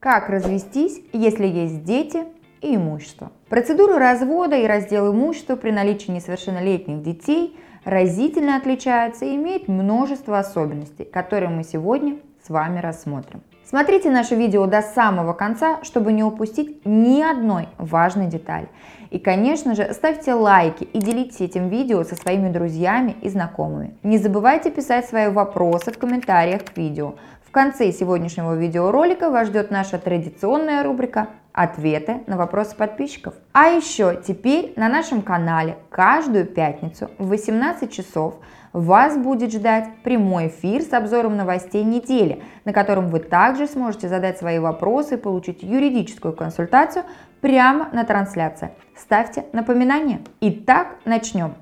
Как развестись, если есть дети и имущество? Процедура развода и раздел имущества при наличии несовершеннолетних детей разительно отличаются и имеют множество особенностей, которые мы сегодня с вами рассмотрим. Смотрите наше видео до самого конца, чтобы не упустить ни одной важной детали. И, конечно же, ставьте лайки и делитесь этим видео со своими друзьями и знакомыми. Не забывайте писать свои вопросы в комментариях к видео. В конце сегодняшнего видеоролика вас ждет наша традиционная рубрика «Ответы на вопросы подписчиков». А еще теперь на нашем канале каждую пятницу в 18 часов вас будет ждать прямой эфир с обзором новостей недели, на котором вы также сможете задать свои вопросы и получить юридическую консультацию прямо на трансляции. Ставьте напоминания. Итак, начнем.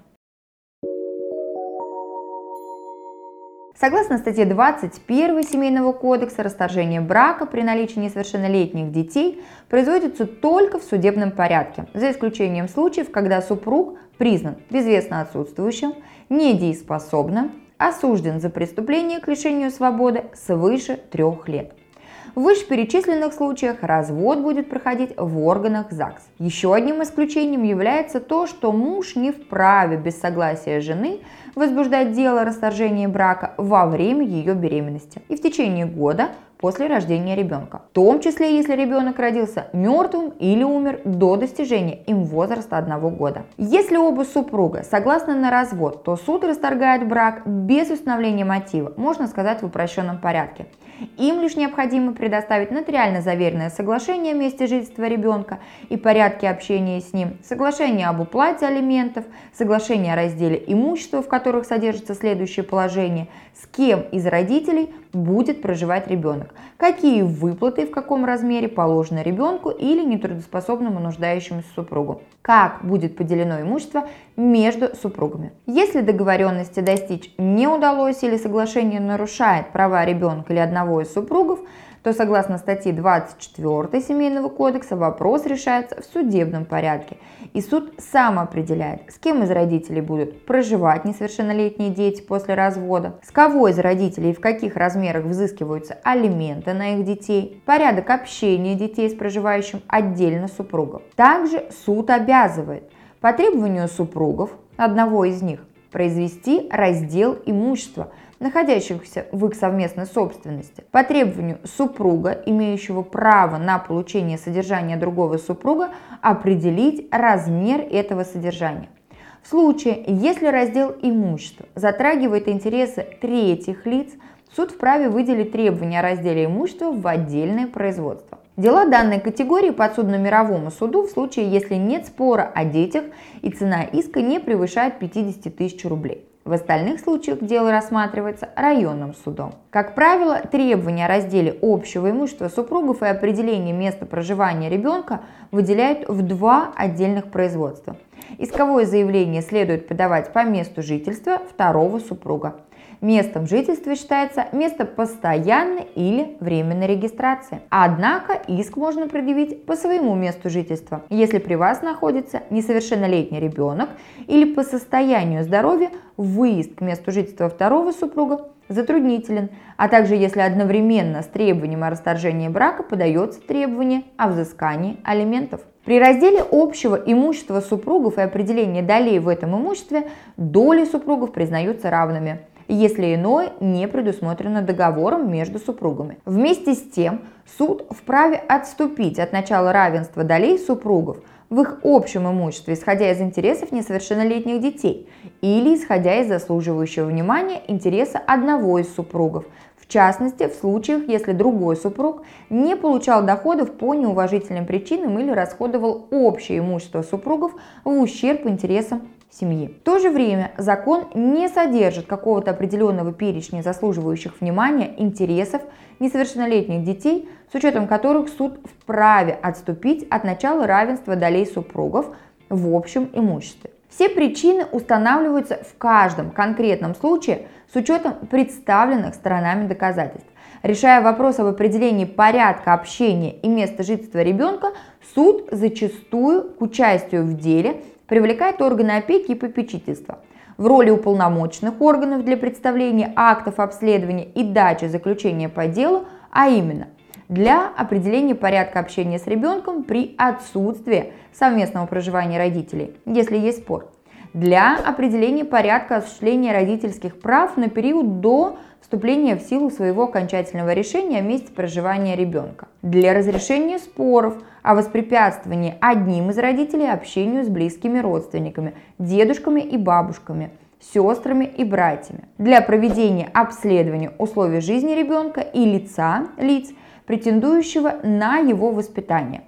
Согласно статье 21 Семейного кодекса, расторжение брака при наличии несовершеннолетних детей производится только в судебном порядке, за исключением случаев, когда супруг признан безвестно отсутствующим, недееспособным, осужден за преступление к лишению свободы свыше трех лет. В вышеперечисленных случаях развод будет проходить в органах ЗАГС. Еще одним исключением является то, что муж не вправе без согласия жены возбуждать дело о расторжении брака во время ее беременности и в течение года после рождения ребенка, в том числе если ребенок родился мертвым или умер до достижения им возраста одного года. Если оба супруга согласны на развод, то суд расторгает брак без установления мотива, можно сказать в упрощенном порядке. Им лишь необходимо предоставить нотариально заверенное соглашение о месте жительства ребенка и порядке общения с ним, соглашение об уплате алиментов, соглашение о разделе имущества, в которых содержится следующее положение, с кем из родителей будет проживать ребенок, какие выплаты и в каком размере положены ребенку или нетрудоспособному нуждающемуся супругу, как будет поделено имущество между супругами. Если договоренности достичь не удалось или соглашение нарушает права ребенка или одного из супругов, то согласно статье 24 Семейного кодекса вопрос решается в судебном порядке. И суд сам определяет, с кем из родителей будут проживать несовершеннолетние дети после развода, с кого из родителей и в каких размерах взыскиваются алименты на их детей, порядок общения детей с проживающим отдельно супругом. Также суд обязывает по требованию супругов, одного из них, произвести раздел имущества – находящихся в их совместной собственности, по требованию супруга, имеющего право на получение содержания другого супруга, определить размер этого содержания. В случае, если раздел имущества затрагивает интересы третьих лиц, суд вправе выделить требования о разделе имущества в отдельное производство. Дела данной категории подсудны мировому суду в случае, если нет спора о детях и цена иска не превышает 50 тысяч рублей. В остальных случаях дело рассматривается районным судом. Как правило, требования о разделе общего имущества супругов и определение места проживания ребенка выделяют в два отдельных производства. Исковое заявление следует подавать по месту жительства второго супруга. Местом жительства считается место постоянной или временной регистрации. Однако иск можно предъявить по своему месту жительства, если при вас находится несовершеннолетний ребенок или по состоянию здоровья выезд к месту жительства второго супруга затруднителен, а также если одновременно с требованием о расторжении брака подается требование о взыскании алиментов. При разделе общего имущества супругов и определении долей в этом имуществе доли супругов признаются равными если иное не предусмотрено договором между супругами. Вместе с тем, суд вправе отступить от начала равенства долей супругов в их общем имуществе, исходя из интересов несовершеннолетних детей или исходя из заслуживающего внимания интереса одного из супругов, в частности, в случаях, если другой супруг не получал доходов по неуважительным причинам или расходовал общее имущество супругов в ущерб интересам семьи. В то же время закон не содержит какого-то определенного перечня заслуживающих внимания интересов несовершеннолетних детей, с учетом которых суд вправе отступить от начала равенства долей супругов в общем имуществе. Все причины устанавливаются в каждом конкретном случае с учетом представленных сторонами доказательств. Решая вопрос об определении порядка общения и места жительства ребенка, суд зачастую к участию в деле привлекает органы опеки и попечительства. В роли уполномоченных органов для представления актов обследования и дачи заключения по делу, а именно для определения порядка общения с ребенком при отсутствии совместного проживания родителей, если есть спор, для определения порядка осуществления родительских прав на период до вступления в силу своего окончательного решения о месте проживания ребенка, для разрешения споров о воспрепятствовании одним из родителей общению с близкими родственниками, дедушками и бабушками – сестрами и братьями для проведения обследования условий жизни ребенка и лица, лиц, претендующего на его воспитание.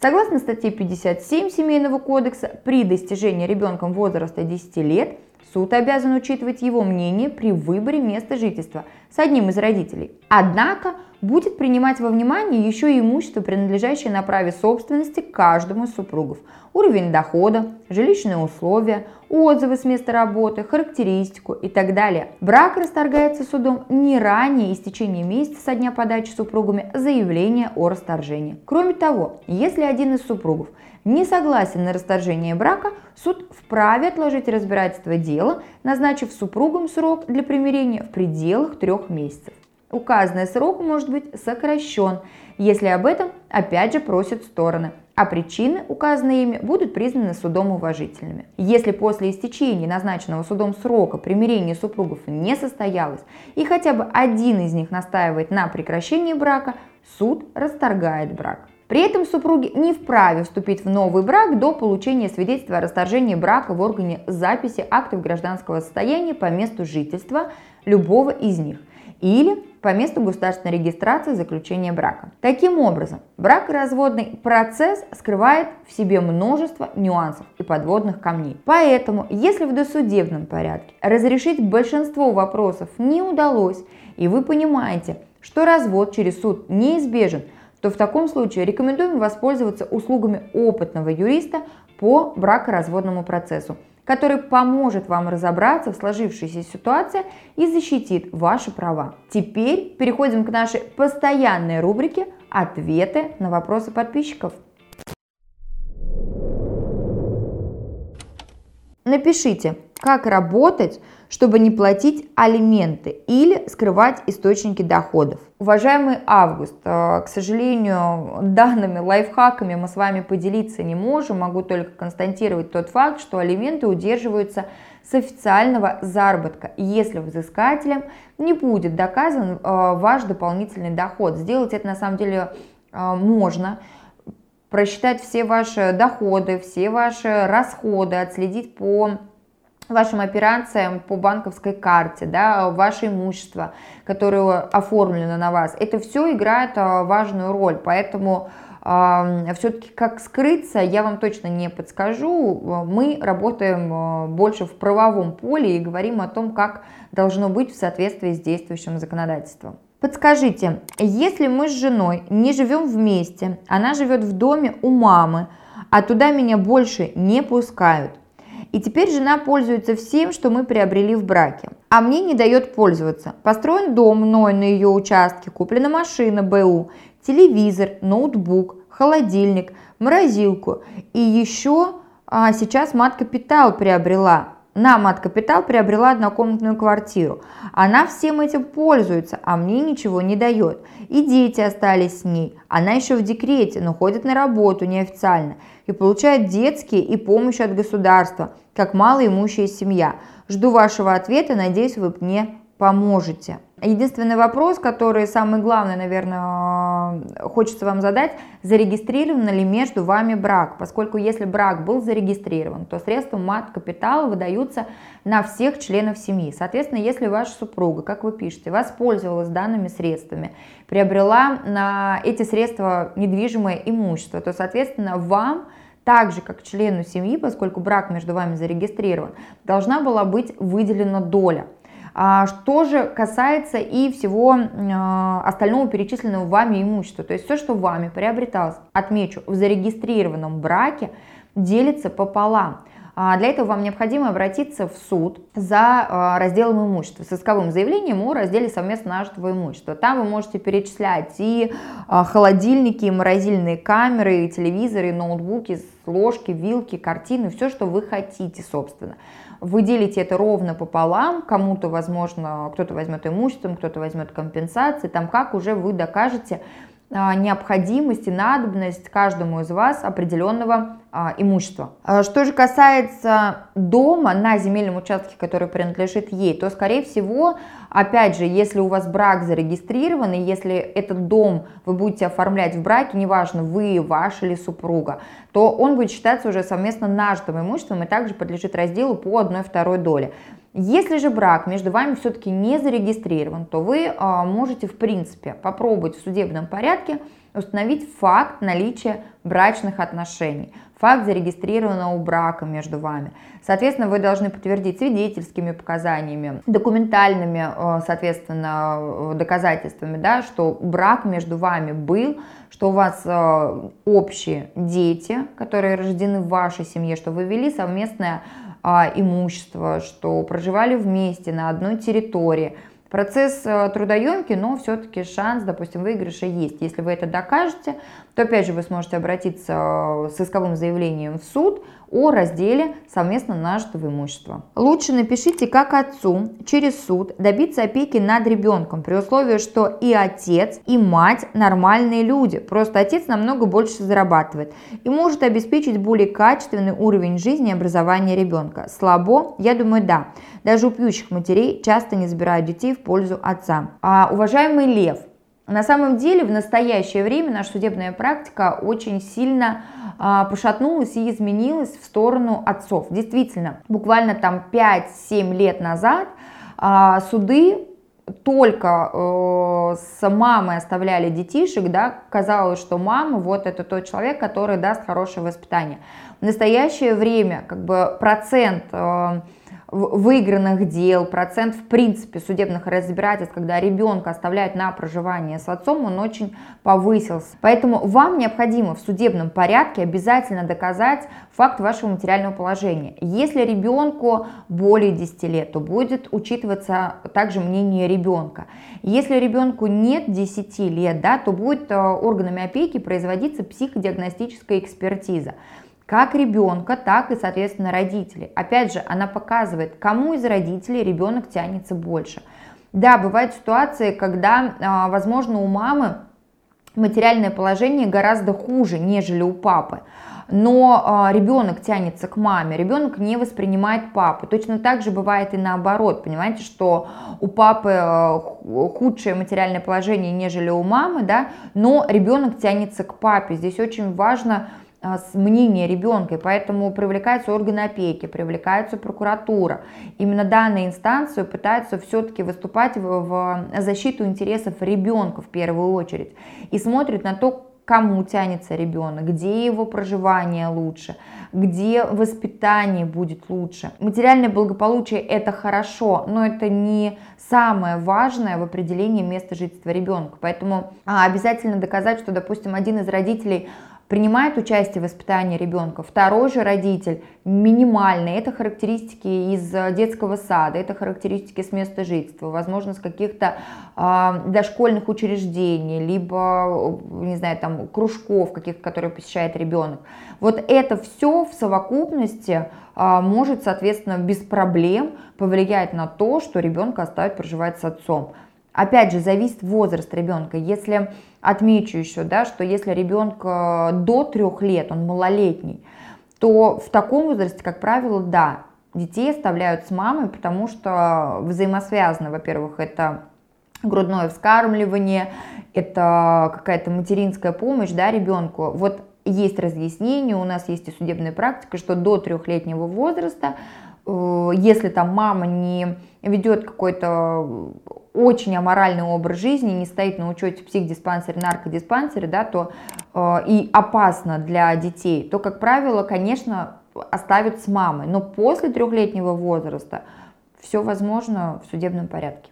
Согласно статье 57 Семейного кодекса, при достижении ребенком возраста 10 лет суд обязан учитывать его мнение при выборе места жительства с одним из родителей. Однако будет принимать во внимание еще и имущество, принадлежащее на праве собственности каждому из супругов, уровень дохода, жилищные условия, отзывы с места работы, характеристику и так далее. Брак расторгается судом не ранее истечения месяца со дня подачи супругами заявления о расторжении. Кроме того, если один из супругов не согласен на расторжение брака, суд вправе отложить разбирательство дела, назначив супругам срок для примирения в пределах трех месяцев. Указанный срок может быть сокращен, если об этом опять же просят стороны, а причины, указанные ими, будут признаны судом уважительными. Если после истечения назначенного судом срока примирение супругов не состоялось и хотя бы один из них настаивает на прекращении брака, суд расторгает брак. При этом супруги не вправе вступить в новый брак до получения свидетельства о расторжении брака в органе записи актов гражданского состояния по месту жительства любого из них или по месту государственной регистрации заключения брака. Таким образом, бракоразводный процесс скрывает в себе множество нюансов и подводных камней. Поэтому, если в досудебном порядке разрешить большинство вопросов не удалось, и вы понимаете, что развод через суд неизбежен, то в таком случае рекомендуем воспользоваться услугами опытного юриста по бракоразводному процессу, который поможет вам разобраться в сложившейся ситуации и защитит ваши права. Теперь переходим к нашей постоянной рубрике «Ответы на вопросы подписчиков». Напишите, как работать, чтобы не платить алименты или скрывать источники доходов. Уважаемый Август, э, к сожалению, данными лайфхаками мы с вами поделиться не можем. Могу только констатировать тот факт, что алименты удерживаются с официального заработка, если взыскателем не будет доказан э, ваш дополнительный доход. Сделать это на самом деле э, можно просчитать все ваши доходы, все ваши расходы, отследить по вашим операциям по банковской карте, да, ваше имущество, которое оформлено на вас, это все играет а, важную роль, поэтому все-таки как скрыться, я вам точно не подскажу. Мы работаем а, больше в правовом поле и говорим о том, как должно быть в соответствии с действующим законодательством. Подскажите, если мы с женой не живем вместе, она живет в доме у мамы, а туда меня больше не пускают, и теперь жена пользуется всем, что мы приобрели в браке, а мне не дает пользоваться. Построен дом мной на ее участке, куплена машина БУ, телевизор, ноутбук, холодильник, морозилку. И еще а, сейчас мат-капитал приобрела на мат-капитал приобрела однокомнатную квартиру. Она всем этим пользуется, а мне ничего не дает. И дети остались с ней. Она еще в декрете, но ходит на работу неофициально и получает детские и помощь от государства, как малоимущая семья. Жду вашего ответа, надеюсь, вы мне поможете. Единственный вопрос, который самый главный, наверное, хочется вам задать, зарегистрирован ли между вами брак? Поскольку если брак был зарегистрирован, то средства мат-капитала выдаются на всех членов семьи. Соответственно, если ваша супруга, как вы пишете, воспользовалась данными средствами, приобрела на эти средства недвижимое имущество, то, соответственно, вам так же, как члену семьи, поскольку брак между вами зарегистрирован, должна была быть выделена доля – что же касается и всего а, остального перечисленного вами имущества, то есть все, что вами приобреталось, отмечу, в зарегистрированном браке, делится пополам. А для этого вам необходимо обратиться в суд за разделом имущества, с исковым заявлением о разделе совместно нажитого имущества. Там вы можете перечислять и холодильники, и морозильные камеры, и телевизоры, и ноутбуки, ложки, вилки, картины, все, что вы хотите, собственно вы делите это ровно пополам, кому-то, возможно, кто-то возьмет имуществом, кто-то возьмет компенсации, там как уже вы докажете необходимость и надобность каждому из вас определенного а, имущества. А, что же касается дома на земельном участке, который принадлежит ей, то, скорее всего, опять же, если у вас брак зарегистрирован, и если этот дом вы будете оформлять в браке, неважно, вы, ваш или супруга, то он будет считаться уже совместно нажитым имуществом и также подлежит разделу по одной второй доле. Если же брак между вами все-таки не зарегистрирован, то вы а, можете, в принципе, попробовать в судебном порядке установить факт наличия брачных отношений, факт зарегистрированного брака между вами. Соответственно, вы должны подтвердить свидетельскими показаниями, документальными, а, соответственно, доказательствами, да, что брак между вами был, что у вас а, общие дети, которые рождены в вашей семье, что вы вели совместное а, имущество, что проживали вместе на одной территории. Процесс э, трудоемкий, но все-таки шанс, допустим, выигрыша есть. Если вы это докажете, то опять же вы сможете обратиться э, с исковым заявлением в суд о разделе совместно нажитого имущества. Лучше напишите, как отцу через суд добиться опеки над ребенком, при условии, что и отец, и мать нормальные люди. Просто отец намного больше зарабатывает и может обеспечить более качественный уровень жизни и образования ребенка. Слабо? Я думаю, да. Даже у пьющих матерей часто не забирают детей в пользу отца. А, уважаемый Лев, на самом деле в настоящее время наша судебная практика очень сильно а, пошатнулась и изменилась в сторону отцов. Действительно, буквально там 5-7 лет назад а, суды только э, с мамой оставляли детишек, да, казалось, что мама вот это тот человек, который даст хорошее воспитание. В настоящее время как бы процент э, выигранных дел, процент в принципе судебных разбирательств, когда ребенка оставляют на проживание с отцом, он очень повысился. Поэтому вам необходимо в судебном порядке обязательно доказать факт вашего материального положения. Если ребенку более 10 лет, то будет учитываться также мнение ребенка. Если ребенку нет 10 лет, да, то будет э, органами опеки производиться психодиагностическая экспертиза как ребенка, так и, соответственно, родителей. Опять же, она показывает, кому из родителей ребенок тянется больше. Да, бывают ситуации, когда, а, возможно, у мамы материальное положение гораздо хуже, нежели у папы. Но а, ребенок тянется к маме, ребенок не воспринимает папу. Точно так же бывает и наоборот. Понимаете, что у папы а, худшее материальное положение, нежели у мамы, да, но ребенок тянется к папе. Здесь очень важно мнение ребенка, и поэтому привлекаются органы опеки, привлекается прокуратура. Именно данная инстанция пытается все-таки выступать в, защиту интересов ребенка в первую очередь и смотрит на то, кому тянется ребенок, где его проживание лучше, где воспитание будет лучше. Материальное благополучие это хорошо, но это не самое важное в определении места жительства ребенка. Поэтому а, обязательно доказать, что, допустим, один из родителей принимает участие в воспитании ребенка, второй же родитель минимальный, это характеристики из э, детского сада, это характеристики с места жительства, возможно, с каких-то э, дошкольных учреждений, либо, не знаю, там, кружков каких-то, которые посещает ребенок. Вот это все в совокупности э, может, соответственно, без проблем повлиять на то, что ребенка оставят проживать с отцом. Опять же, зависит возраст ребенка. Если отмечу еще, да, что если ребенка до трех лет, он малолетний, то в таком возрасте, как правило, да, детей оставляют с мамой, потому что взаимосвязано, во-первых, это грудное вскармливание, это какая-то материнская помощь да, ребенку. Вот есть разъяснение, у нас есть и судебная практика, что до трехлетнего возраста, э, если там мама не ведет какой-то очень аморальный образ жизни, не стоит на учете психдиспансере, наркодиспансере, да, то э, и опасно для детей, то, как правило, конечно, оставят с мамой. Но после трехлетнего возраста все возможно в судебном порядке.